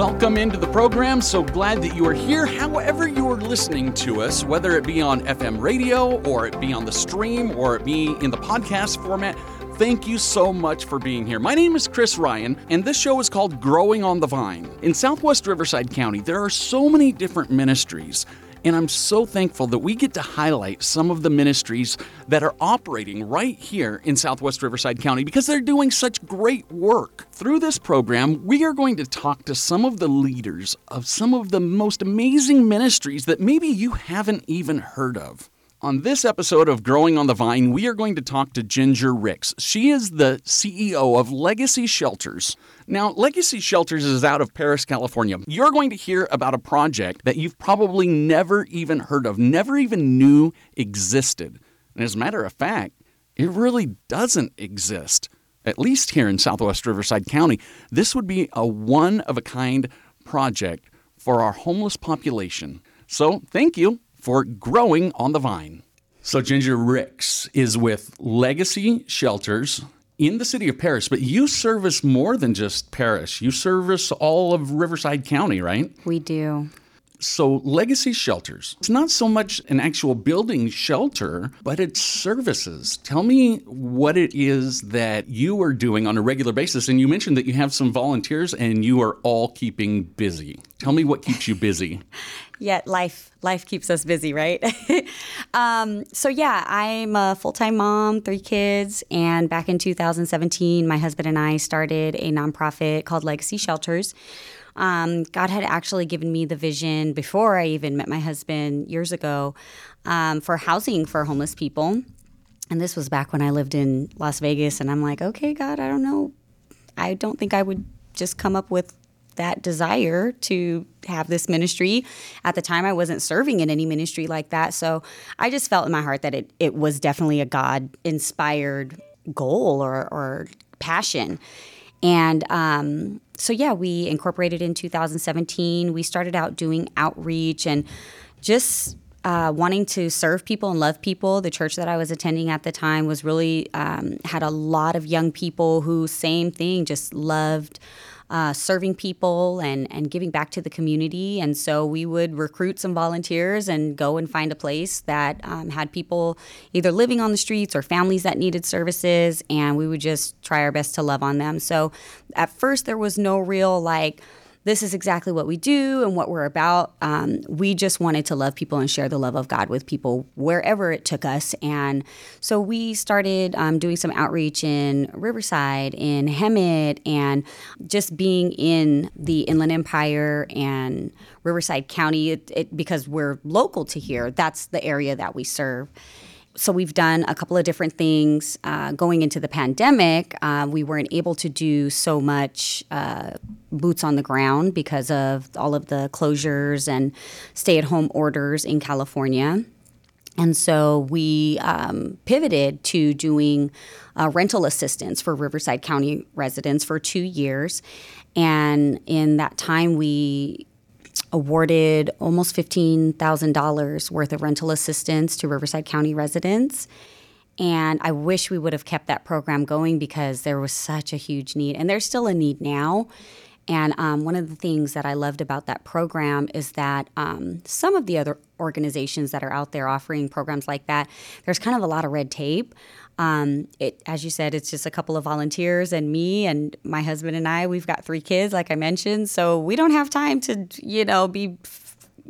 Welcome into the program. So glad that you are here. However, you are listening to us, whether it be on FM radio or it be on the stream or it be in the podcast format. Thank you so much for being here. My name is Chris Ryan, and this show is called Growing on the Vine. In Southwest Riverside County, there are so many different ministries. And I'm so thankful that we get to highlight some of the ministries that are operating right here in Southwest Riverside County because they're doing such great work. Through this program, we are going to talk to some of the leaders of some of the most amazing ministries that maybe you haven't even heard of. On this episode of Growing on the Vine, we are going to talk to Ginger Ricks. She is the CEO of Legacy Shelters. Now, Legacy Shelters is out of Perris, California. You're going to hear about a project that you've probably never even heard of, never even knew existed. And as a matter of fact, it really doesn't exist, at least here in Southwest Riverside County. This would be a one of a kind project for our homeless population. So, thank you for growing on the vine. So, Ginger Ricks is with Legacy Shelters in the city of Perris, but you service more than just Perris. You service all of Riverside County, right? We do. So, Legacy Shelters, it's not so much an actual building shelter, but it's services. Tell me what it is that you are doing on a regular basis. And you mentioned that you have some volunteers and you are all keeping busy. Tell me what keeps you busy. yeah, life life keeps us busy, right? um, so yeah, I'm a full time mom, three kids, and back in 2017, my husband and I started a nonprofit called Legacy Shelters. Um, God had actually given me the vision before I even met my husband years ago um, for housing for homeless people. And this was back when I lived in Las Vegas. And I'm like, okay, God, I don't know. I don't think I would just come up with that desire to have this ministry. At the time, I wasn't serving in any ministry like that. So I just felt in my heart that it, it was definitely a God inspired goal or, or passion. And um, so, yeah, we incorporated in 2017. We started out doing outreach and just uh, wanting to serve people and love people. The church that I was attending at the time was really um, had a lot of young people who, same thing, just loved uh, serving people and, and giving back to the community. And so we would recruit some volunteers and go and find a place that um, had people either living on the streets or families that needed services. And we would just try our best to love on them. So at first, there was no real like, this is exactly what we do and what we're about. Um, we just wanted to love people and share the love of God with people wherever it took us. And so we started um, doing some outreach in Riverside, in Hemet, and just being in the Inland Empire and Riverside County it, it, because we're local to here. That's the area that we serve so we've done a couple of different things. Uh, going into the pandemic, uh, we weren't able to do so much uh, boots on the ground because of all of the closures and stay-at-home orders in California. And so we um, pivoted to doing uh, rental assistance for Riverside County residents for two years. And in that time, we awarded almost $15,000 worth of rental assistance to Riverside County residents. And I wish we would have kept that program going because there was such a huge need. And there's still a need now. And um, one of the things that I loved about that program is that um, some of the other organizations that are out there offering programs like that, there's kind of a lot of red tape. Um, it, as you said, it's just a couple of volunteers and me and my husband and I. We've got three kids, like I mentioned, so we don't have time to, you know, be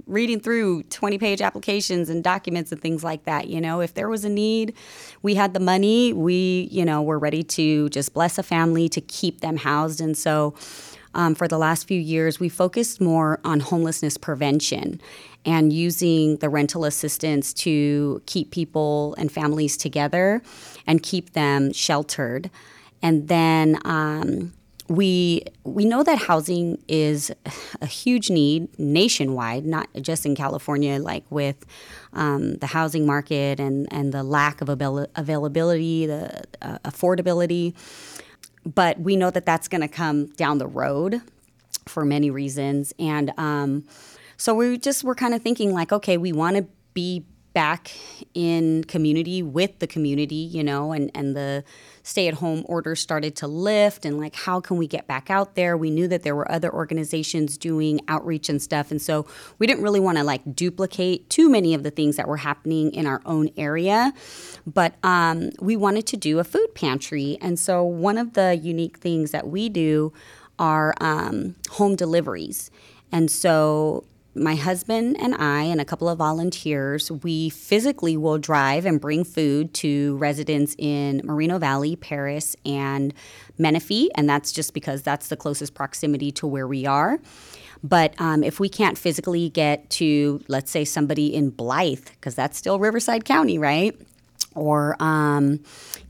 reading through 20 page applications and documents and things like that you know if there was a need we had the money we you know were ready to just bless a family to keep them housed and so um, for the last few years we focused more on homelessness prevention and using the rental assistance to keep people and families together and keep them sheltered. And then um, we we know that housing is a huge need nationwide, not just in California. Like with um, the housing market and and the lack of avail- availability, the uh, affordability. But we know that that's going to come down the road for many reasons, and um, so we just were kind of thinking like, okay, we want to be back in community with the community, you know, and, and the stay at home orders started to lift and like how can we get back out there? We knew that there were other organizations doing outreach and stuff. And so we didn't really want to like duplicate too many of the things that were happening in our own area. But um, we wanted to do a food pantry. And so one of the unique things that we do are um, home deliveries. And so my husband and I and a couple of volunteers, we physically will drive and bring food to residents in Moreno Valley, Perris, and Menifee. And that's just because that's the closest proximity to where we are. But um, if we can't physically get to, let's say, somebody in Blythe, because that's still Riverside County, right? Or, um,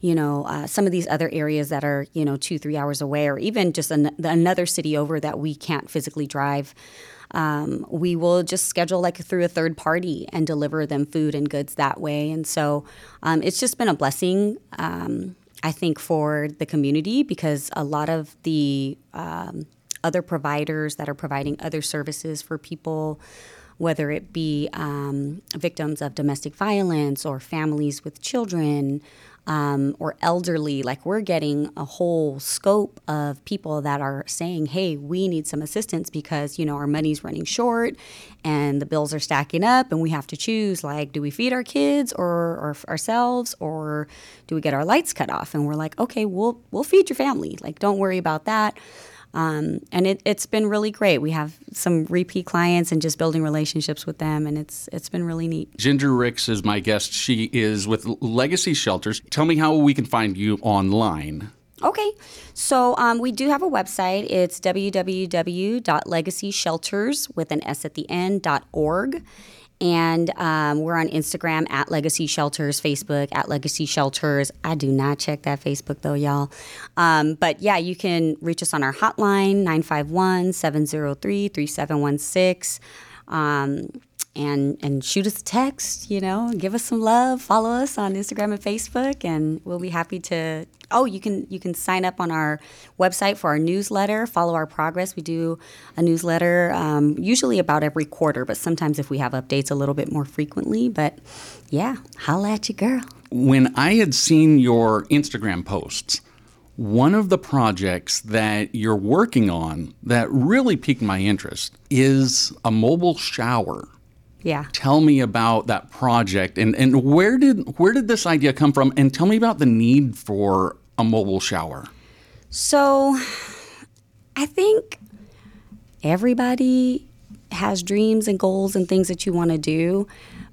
you know, uh, some of these other areas that are, you know, two, three hours away, or even just an- another city over that we can't physically drive um, we will just schedule like through a third party and deliver them food and goods that way. And so um, it's just been a blessing. Um, I think for the community because a lot of the um, other providers that are providing other services for people, whether it be um, victims of domestic violence or families with children, um, or elderly, like we're getting a whole scope of people that are saying, hey, we need some assistance because, you know, our money's running short and the bills are stacking up and we have to choose like, do we feed our kids or, or ourselves or do we get our lights cut off? And we're like, okay, we'll, we'll feed your family. Like, don't worry about that. Um, and it, has been really great. We have some repeat clients and just building relationships with them, and it's it's been really neat. Ginger Ricks is my guest. She is with Legacy Shelters. Tell me how we can find you online. Okay, so um, we do have a website. It's www.legacyshelters with an s at the end dot .org. And um, we're on Instagram at Legacy Shelters, Facebook at Legacy Shelters. I do not check that Facebook though, y'all. Um, but yeah, you can reach us on our hotline, 951 703 3716. And and shoot us a text, you know, give us some love, follow us on Instagram and Facebook, and we'll be happy to. Oh, you can you can sign up on our website for our newsletter, follow our progress. We do a newsletter um, usually about every quarter, but sometimes if we have updates, a little bit more frequently. But yeah, holla at you, girl. When I had seen your Instagram posts, one of the projects that you're working on that really piqued my interest is a mobile shower yeah. Tell me about that project and, and where did where did this idea come from? And tell me about the need for a mobile shower. So I think everybody has dreams and goals and things that you want to do.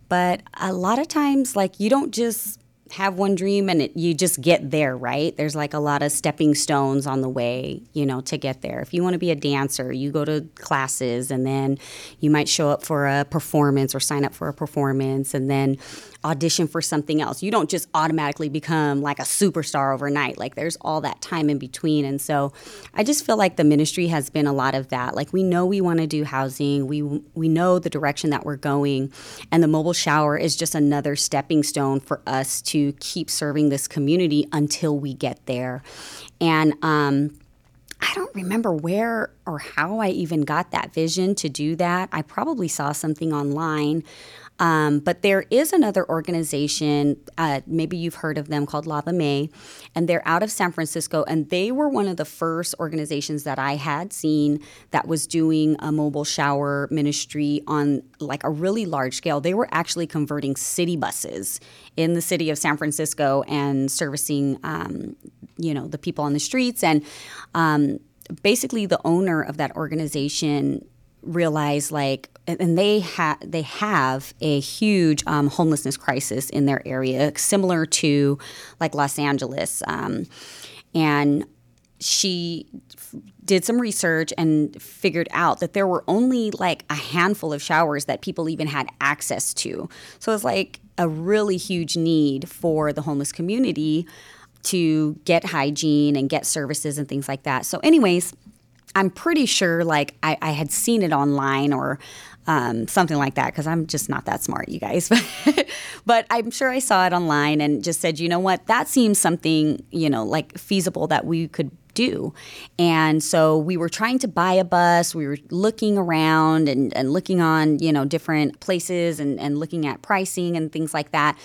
But a lot of times, like, you don't just have one dream and it, you just get there, right? There's like a lot of stepping stones on the way, you know, to get there. If you want to be a dancer, you go to classes and then you might show up for a performance or sign up for a performance and then audition for something else. You don't just automatically become like a superstar overnight. Like there's all that time in between. And so I just feel like the ministry has been a lot of that. Like we know we want to do housing. We we know the direction that we're going and the mobile shower is just another stepping stone for us to keep serving this community until we get there. And um I don't remember where or how I even got that vision to do that. I probably saw something online. Um, but there is another organization, uh, maybe you've heard of them, called Lava Mae, and they're out of San Francisco. And they were one of the first organizations that I had seen that was doing a mobile shower ministry on like a really large scale. They were actually converting city buses in the city of San Francisco and servicing, um, you know, the people on the streets. And um, basically, the owner of that organization realized like and they have they have a huge um, homelessness crisis in their area, similar to like Los Angeles. Um, and she did some research and figured out that there were only like a handful of showers that people even had access to. So it's like a really huge need for the homeless community to get hygiene and get services and things like that. So, anyways. I'm pretty sure like I, I had seen it online or um, something like that, because I'm just not that smart, you guys. but I'm sure I saw it online and just said, you know what, that seems something, you know, like feasible that we could do. And so we were trying to buy a bus. We were looking around and, and looking on, you know, different places and, and looking at pricing and things like that.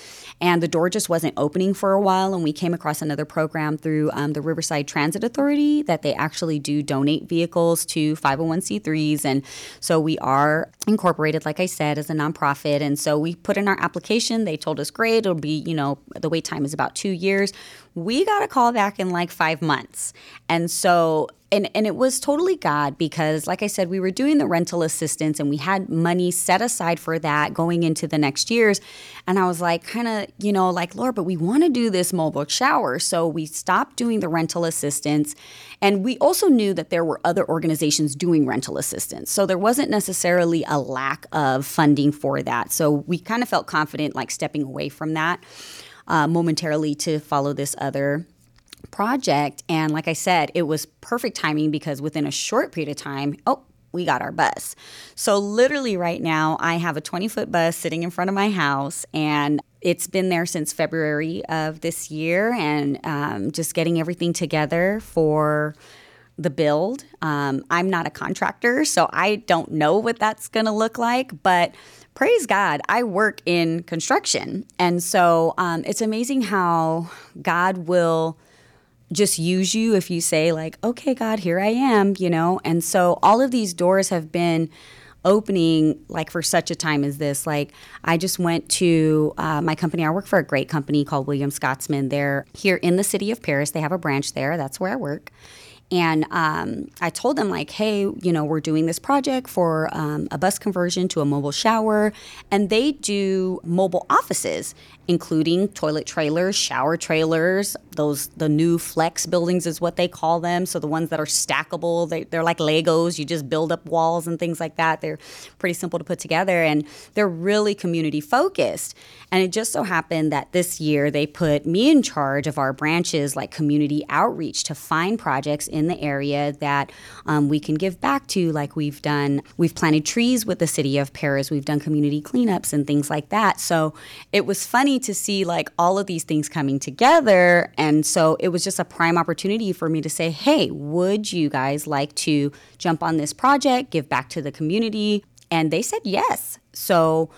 And the door just wasn't opening for a while. And we came across another program through um, the Riverside Transit Authority that they actually do donate vehicles to 501c3s. And so we are incorporated, like I said, as a nonprofit. And so we put in our application. They told us, great, it'll be, you know, the wait time is about two years. We got a call back in like five months. And so and, and it was totally God because, like I said, we were doing the rental assistance and we had money set aside for that going into the next years. And I was like, kind of, you know, like, Lord, but we want to do this mobile shower. So we stopped doing the rental assistance. And we also knew that there were other organizations doing rental assistance. So there wasn't necessarily a lack of funding for that. So we kind of felt confident, like stepping away from that. Uh, momentarily to follow this other project. And like I said, it was perfect timing because within a short period of time, oh, we got our bus. So, literally, right now, I have a 20 foot bus sitting in front of my house, and it's been there since February of this year, and um, just getting everything together for the build. Um, I'm not a contractor, so I don't know what that's to look like, but praise God, I work in construction. And so um, it's amazing how God will just use you if you say like okay god here i am you know? And so all of these doors have been opening like for such a time as this. Like i just went to uh, my company i work for a great company called Williams Scotsman. They're here in the city of Perris. They have a branch there. That's where i work and um, I told them, like, hey, you know, we're doing this project for um, a bus conversion to a mobile shower. And they do mobile offices, including toilet trailers, shower trailers, those, the new flex buildings is what they call them. So the ones that are stackable, they, they're like Legos. You just build up walls and things like that. They're pretty simple to put together. And they're really community focused. And it just so happened that this year they put me in charge of our branches, like community outreach, to find projects in the area that um, we can give back to, like we've done. We've planted trees with the city of Perris. We've done community cleanups and things like that. So it was funny to see like all of these things coming together. And so it was just a prime opportunity for me to say, hey, would you guys like to jump on this project, give back to the community? And they said yes. So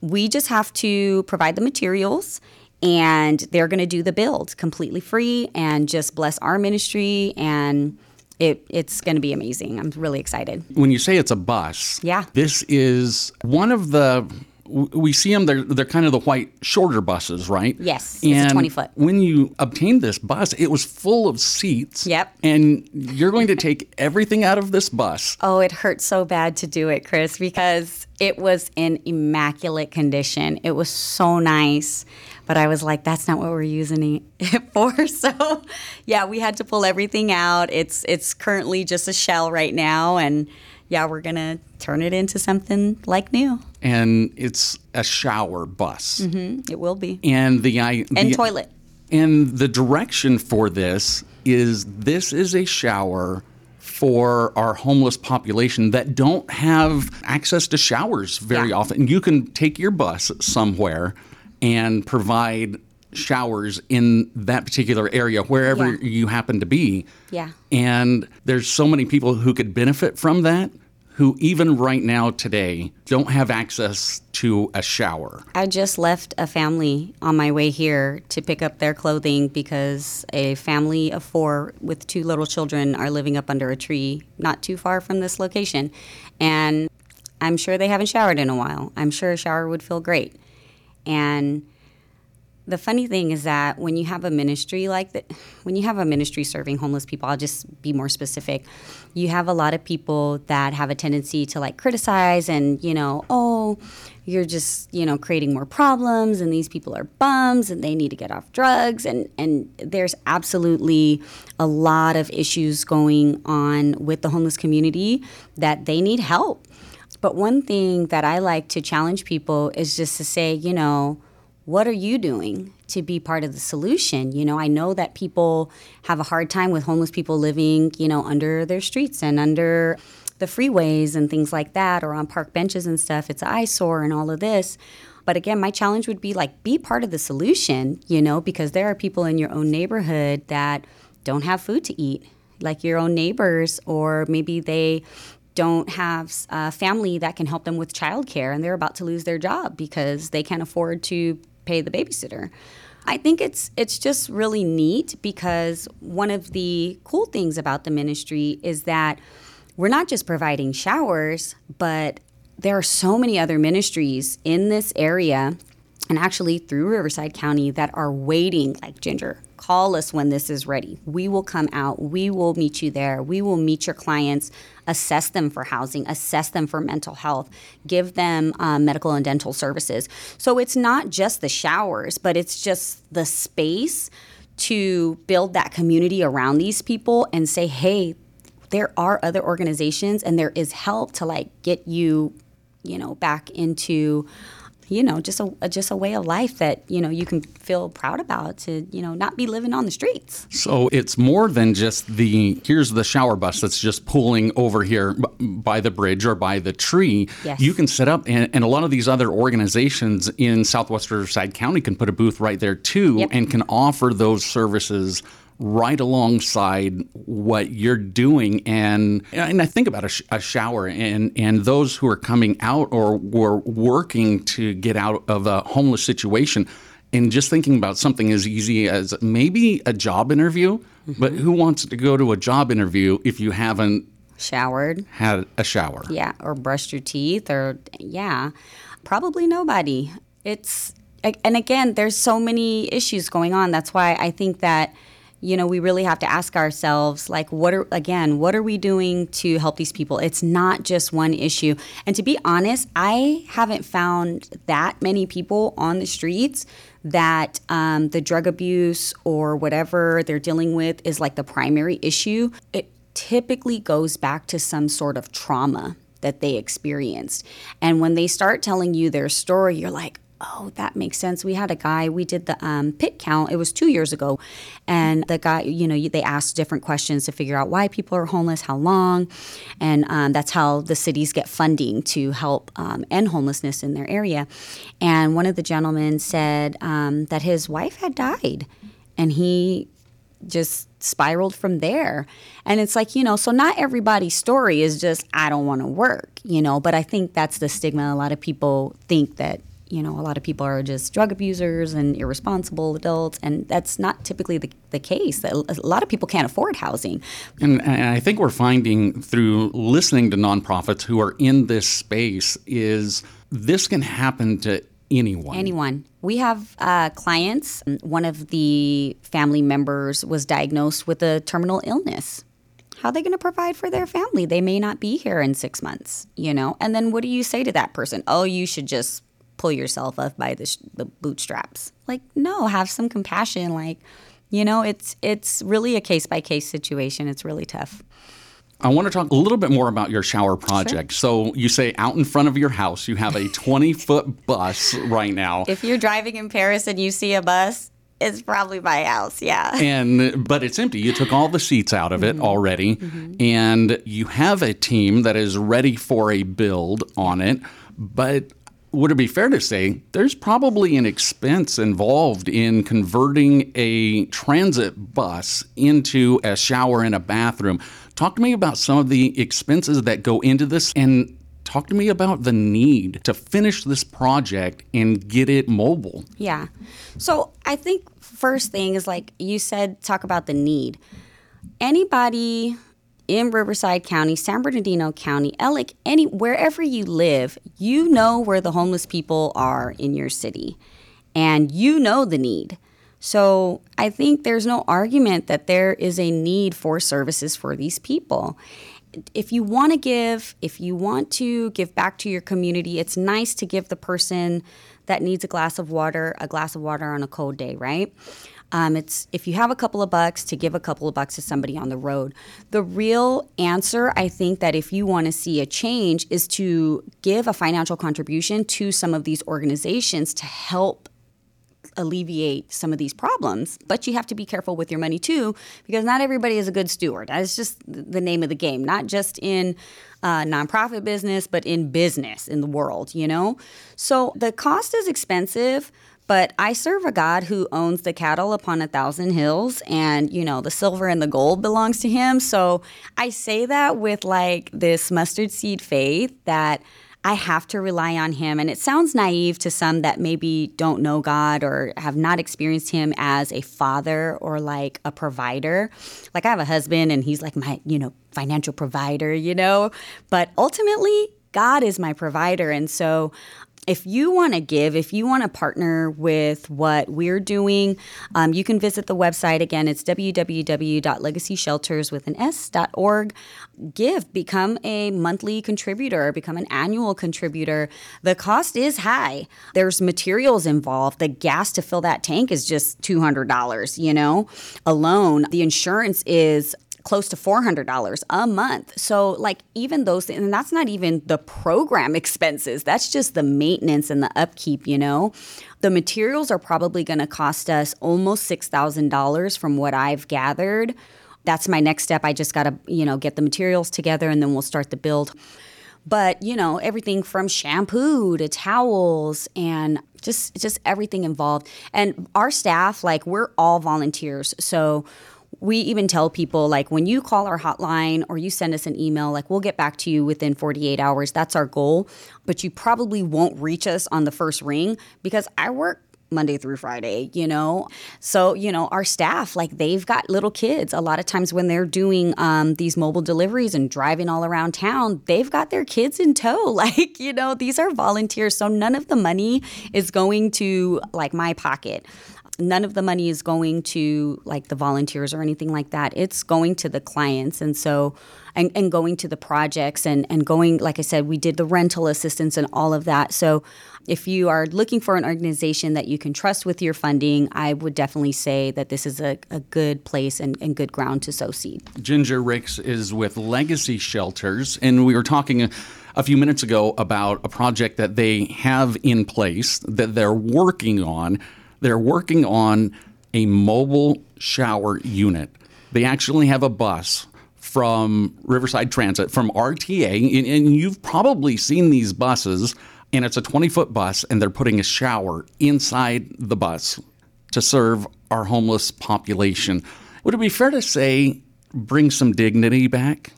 we just have to provide the materials and they're going to do the build completely free and just bless our ministry and it, it's going to be amazing. I'm really excited. When you say it's a bus, yeah, this is one of the we see them they're they're kind of the white shorter buses right? Yes and it's 20 foot when you obtained this bus it was full of seats. Yep. And you're going to take everything out of this bus. Oh it hurt so bad to do it chris because it was in immaculate condition. It was so nice. But I was like, that's not what we're using it for. So, yeah, we had to pull everything out. It's it's currently just a shell right now, and yeah, we're gonna turn it into something like new. And it's a shower bus. Mm-hmm. It will be. And the I and toilet. And the direction for this is this is a shower for our homeless population that don't have access to showers very yeah. often. You can take your bus somewhere and provide showers in that particular area wherever yeah. you happen to be. Yeah. And there's so many people who could benefit from that who even right now today don't have access to a shower. I just left a family on my way here to pick up their clothing because a family of 4 with two little children are living up under a tree not too far from this location. And I'm sure they haven't showered in a while. I'm sure a shower would feel great. And the funny thing is that when you have a ministry like that, when you have a ministry serving homeless people, I'll just be more specific. You have a lot of people that have a tendency to like criticize and, you know, oh, you're just, you know, creating more problems and these people are bums and they need to get off drugs. And, and there's absolutely a lot of issues going on with the homeless community that they need help. But one thing that I like to challenge people is just to say, you know, what are you doing to be part of the solution? You know, I know that people have a hard time with homeless people living, you know, under their streets and under the freeways and things like that or on park benches and stuff. It's an eyesore and all of this. But again, my challenge would be like be part of the solution, you know, because there are people in your own neighborhood that don't have food to eat like your own neighbors, or maybe they don't have a family that can help them with childcare and they're about to lose their job because they can't afford to pay the babysitter. I think it's it's just really neat because one of the cool things about the ministry is that we're not just providing showers, but there are so many other ministries in this area and actually through Riverside County that are waiting like Ginger. Call us when this is ready. We will come out. We will meet you there. We will meet your clients, assess them for housing, assess them for mental health, give them um, medical and dental services. So it's not just the showers, but it's just the space to build that community around these people and say, hey, there are other organizations and there is help to like get you, you know, back into you know, just a, just a way of life that, you know, you can feel proud about to, you know, not be living on the streets. So it's more than just the here's the shower bus that's just pulling over here by the bridge or by the tree. Yes. You can set up, and, and a lot of these other organizations in Southwest Riverside County can put a booth right there too Yep. and can offer those services right alongside what you're doing. And and I think about a, sh- a shower and and those who are coming out or were working to get out of a homeless situation and just thinking about something as easy as maybe a job interview. Mm-hmm. But who wants to go to a job interview if you haven't Showered, had a shower? Yeah, or brushed your teeth, or yeah, probably nobody. It's and again, there's so many issues going on. That's why I think that you know we really have to ask ourselves like what are again what are we doing to help these people? It's not just one issue. And to be honest i haven't found that many people on the streets that um, the drug abuse or whatever they're dealing with is like the primary issue. It typically goes back to some sort of trauma that they experienced. And when they start telling you their story, you're like, oh, that makes sense. We had a guy, we did the um, pit count, it was two years ago. And the guy, you know, they asked different questions to figure out why people are homeless, how long. And um, that's how the cities get funding to help um, end homelessness in their area. And one of the gentlemen said um, that his wife had died. And he just spiraled from there. And it's like, you know, so not everybody's story is just, I don't want to work, you know, but I think that's the stigma. A lot of people think that, you know, a lot of people are just drug abusers and irresponsible adults. And that's not typically the, the case. A a lot of people can't afford housing. And, and I think we're finding through listening to nonprofits who are in this space is this can happen to anyone. Anyone. We have uh, clients. One of the family members was diagnosed with a terminal illness. How are they going to provide for their family? They may not be here in six months, you know? And then what do you say to that person? Oh, you should just pull yourself up by the, sh- the bootstraps. Like, no, have some compassion. Like, you know, it's it's really a case by case situation. It's really tough. I want to talk a little bit more about your shower project. So you say out in front of your house, you have a 20 foot bus right now. If you're driving in Perris and you see a bus, it's probably my house. Yeah. and but it's empty. You took all the seats out of it Mm-hmm. already, and you have a team that is ready for a build on it. But would it be fair to say there's probably an expense involved in converting a transit bus into a shower and a bathroom? Talk to me about some of the expenses that go into this and talk to me about the need to finish this project and get it mobile. Yeah. So I think first thing is like you said, talk about the need. Anybody in Riverside County, San Bernardino County, Ellick, any wherever you live, you know where the homeless people are in your city, and you know the need. So I think there's no argument that there is a need for services for these people. If you want to give, if you want to give back to your community, it's nice to give the person that needs a glass of water a glass of water on a cold day, right? Um, it's if you have a couple of bucks to give a couple of bucks to somebody on the road. The real answer, I think, that if you want to see a change, is to give a financial contribution to some of these organizations to help alleviate some of these problems. But you have to be careful with your money too, because not everybody is a good steward. That's just the name of the game, not just in uh, nonprofit business, but in business in the world, you know? So the cost is expensive. But I serve a God who owns the cattle upon a thousand hills, and you know, the silver and the gold belongs to him. So I say that with like this mustard seed faith that I have to rely on him. And it sounds naive to some that maybe don't know God or have not experienced him as a father or like a provider. Like I have a husband and he's like my, you know, financial provider, you know, but ultimately, God is my provider. And so if you want to give, if you want to partner with what we're doing, um, you can visit the website again. It's www.legacyshelters Give, become a monthly contributor, become an annual contributor. The cost is high. There's materials involved. The gas to fill that tank is just $200, you know, alone. The insurance is close to $400 a month. So, like, even those things, and that's not even the program expenses, that's just the maintenance and the upkeep, you know? The materials are probably going to cost us almost $6,000 from what I've gathered. That's my next step. I just got to, you know, get the materials together and then we'll start the build. But, you know, everything from shampoo to towels and just just everything involved. And our staff, like we're all volunteers. So we even tell people like when you call our hotline or you send us an email like we'll get back to you within 48 hours that's our goal but you probably won't reach us on the first ring because i work Monday through Friday, you know? So, you know, our staff, like they've got little kids. A lot of times when they're doing um, these mobile deliveries and driving all around town, they've got their kids in tow. Like, you know, these are volunteers. So none of the money is going to like my pocket none of the money is going to like the volunteers or anything like that. It's going to the clients. And so, and, and going to the projects and, and going, like I said, we did the rental assistance and all of that. So if you are looking for an organization that you can trust with your funding, I would definitely say that this is a, a good place and, and good ground to sow seed. Ginger Ricks is with Legacy Shelters, and we were talking. A, a few minutes ago about a project that they have in place that they're working on they're working on a mobile shower unit. They actually have a bus from Riverside Transit, from RTA, and, and you've probably seen these buses, and it's a 20 foot bus, and they're putting a shower inside the bus to serve our homeless population. Would it be fair to say bring some dignity back?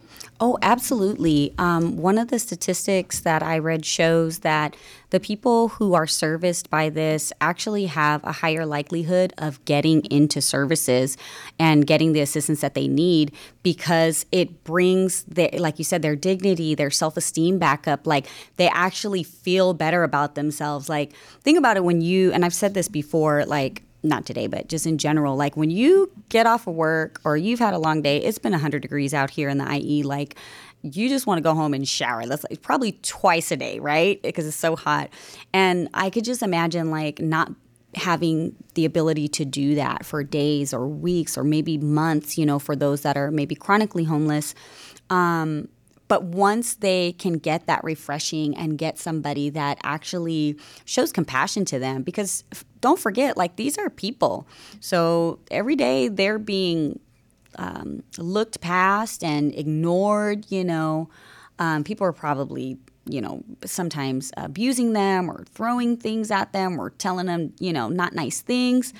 Oh, absolutely. Um, one of the statistics that I read shows that the people who are serviced by this actually have a higher likelihood of getting into services and getting the assistance that they need because it brings, their, like you said, their dignity, their self esteem back up. Like they actually feel better about themselves. Like, think about it when you, and I've said this before, like, not today, but just in general, like when you get off of work or you've had a long day, it's been 100 degrees out here in the IE, like you just want to go home and shower. That's like probably twice a day, right? Because it's so hot. And I could just imagine like not having the ability to do that for days or weeks or maybe months, you know, for those that are maybe chronically homeless. Um, but once they can get that refreshing and get somebody that actually shows compassion to them, because don't forget, like these are people. So every day they're being um, looked past and ignored, you know. Um, people are probably you know, sometimes abusing them or throwing things at them or telling them, you know, not nice things.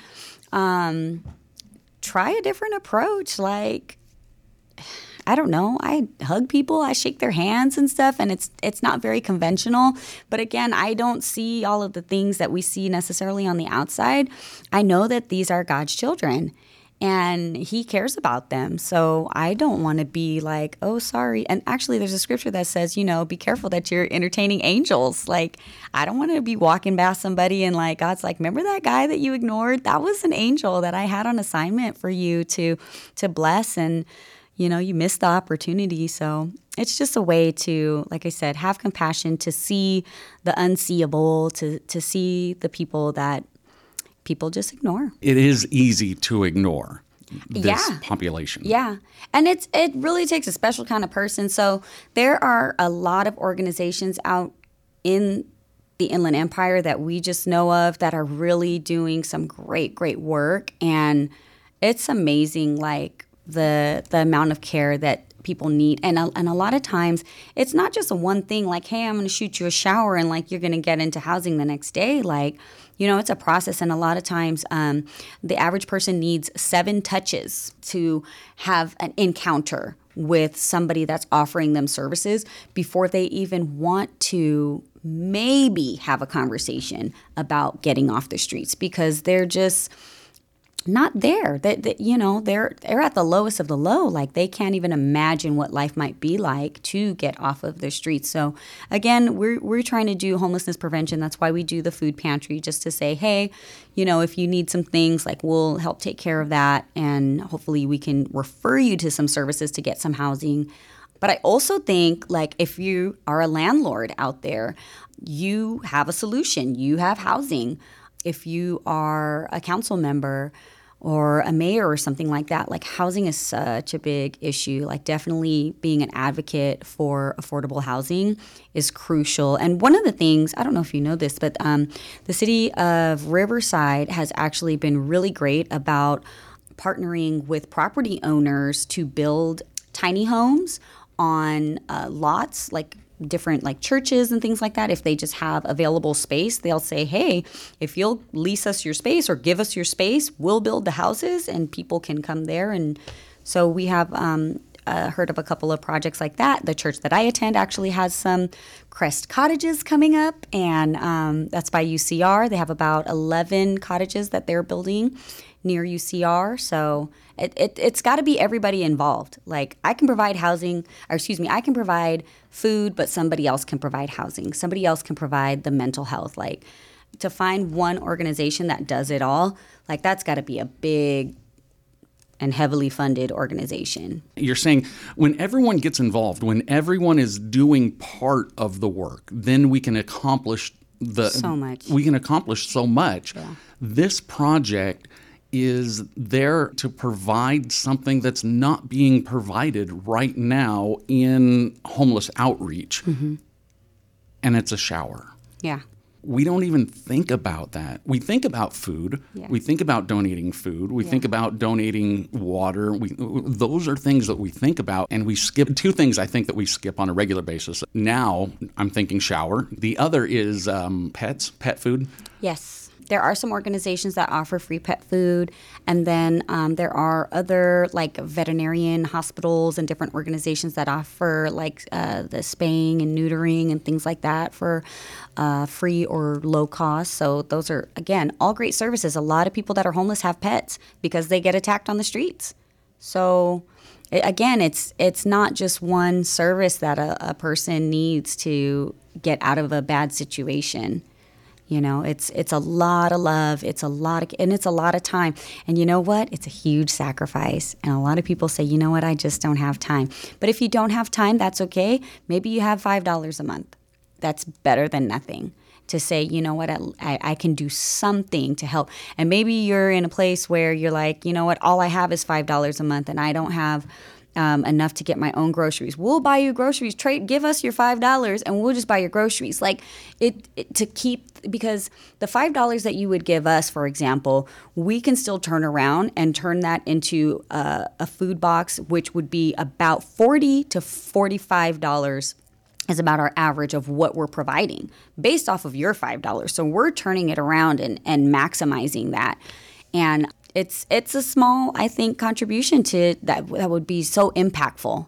Um, try a different approach. Like, I don't know. I hug people, I shake their hands and stuff, and it's it's not very conventional. But again, I don't see all of the things that we see necessarily on the outside. I know that these are God's children and he cares about them. So I don't want to be like, oh, sorry. And actually, there's a scripture that says, you know, be careful that you're entertaining angels. Like, I don't want to be walking past somebody and like, God's like, remember that guy that you ignored? That was an angel that I had on assignment for you to to bless and you know, you miss the opportunity. So it's just a way to, like I said, have compassion, to see the unseeable, to, to see the people that people just ignore. It is easy to ignore this yeah. population. Yeah. And it's it really takes a special kind of person. So there are a lot of organizations out in the Inland Empire that we just know of that are really doing some great, great work. And it's amazing, like the the amount of care that people need and a, and a lot of times it's not just a one thing like hey i'm going to shoot you a shower and like you're going to get into housing the next day like you know, it's a process. And a lot of times, um, the average person needs seven touches to have an encounter with somebody that's offering them services before they even want to maybe have a conversation about getting off the streets because they're just not there. That, you know they're they're at the lowest of the low. Like they can't even imagine what life might be like to get off of the streets. So again we're we're trying to do homelessness prevention. That's why we do the food pantry just to say hey you know if you need some things like we'll help take care of that and hopefully we can refer you to some services to get some housing. But I also think like if you are a landlord out there you have a solution. You have housing. If you are a council member or a mayor or something like that, like housing is such a big issue. Like, definitely being an advocate for affordable housing is crucial. And one of the things, I don't know if you know this, but um, the city of Riverside has actually been really great about partnering with property owners to build tiny homes on uh, lots like different like churches and things like that if they just have available space they'll say hey if you'll lease us your space or give us your space we'll build the houses and people can come there. And so we have um, uh, heard of a couple of projects like that. The church that I attend actually has some Crest cottages coming up, and um, that's by UCR. They have about 11 cottages that they're building near UCR. So it, it, it's got to be everybody involved. Like, I can provide housing, or excuse me, I can provide food, but somebody else can provide housing. Somebody else can provide the mental health. Like, to find one organization that does it all, like, that's got to be a big and heavily funded organization. You're saying when everyone gets involved, when everyone is doing part of the work, then we can accomplish the so much. We can accomplish so much. Yeah. This project is there to provide something that's not being provided right now in homeless outreach. Mm-hmm. And it's a shower. Yeah. We don't even think about that. We think about food. Yeah. We think about donating food. We yeah. think about donating water. We, those are things that we think about, and we skip two things I think that we skip on a regular basis. Now I'm thinking shower. The other is um, pets, pet food. Yes there are some organizations that offer free pet food, and then um, there are other like veterinarian hospitals and different organizations that offer like uh, the spaying and neutering and things like that for uh, free or low cost. So those are again all great services. A lot of people that are homeless have pets because they get attacked on the streets. So again, it's it's not just one service that a, a person needs to get out of a bad situation. You know, it's it's a lot of love, it's a lot of and it's a lot of time. And you know what? It's a huge sacrifice. And a lot of people say, "You know what? I just don't have time." But if you don't have time, that's okay. Maybe you have $5 a month. That's better than nothing to say, you know what, I, I, can do something to help. And maybe you're in a place where you're like, you know what, all I have is $5 a month and I don't have um, enough to get my own groceries. We'll buy you groceries. Trade, give us your five dollars, and we'll just buy your groceries. Like it, it to keep because the five dollars that you would give us, for example, we can still turn around and turn that into a, a food box, which would be about forty to forty-five dollars is about our average of what we're providing based off of your $5. So we're turning it around and, and maximizing that. And it's it's a small, I think, contribution to that that would be so impactful.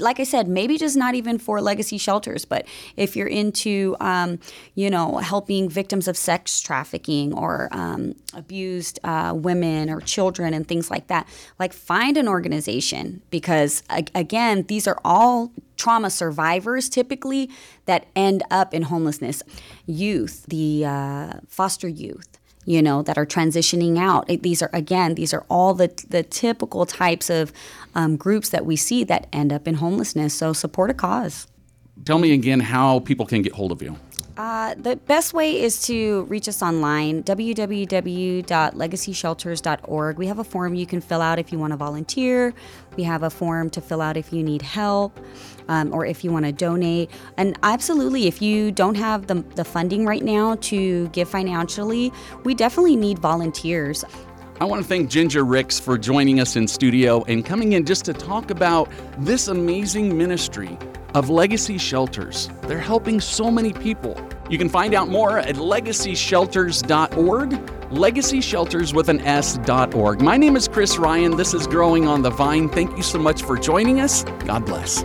Like I said, maybe just not even for legacy shelters, but if you're into, um, you know, helping victims of sex trafficking or um, abused uh, women or children and things like that, like find an organization because, again, these are all trauma survivors typically that end up in homelessness. Youth, the uh, foster youth, you know, that are transitioning out. These are, again, these are all the, the typical types of um, groups that we see that end up in homelessness. So support a cause. Tell me again how people can get hold of you. Uh, the best way is to reach us online, www.legacyshelters.org. We have a form you can fill out if you want to volunteer. We have a form to fill out if you need help um, or if you want to donate. And absolutely, if you don't have the, the funding right now to give financially, we definitely need volunteers. I want to thank Ginger Ricks for joining us in studio and coming in just to talk about this amazing ministry of legacy shelters. They're helping so many people. You can find out more at legacyshelters.org, legacyshelters with an S.org. My name is Chris Ryan. This is Growing on the Vine. Thank you so much for joining us. God bless.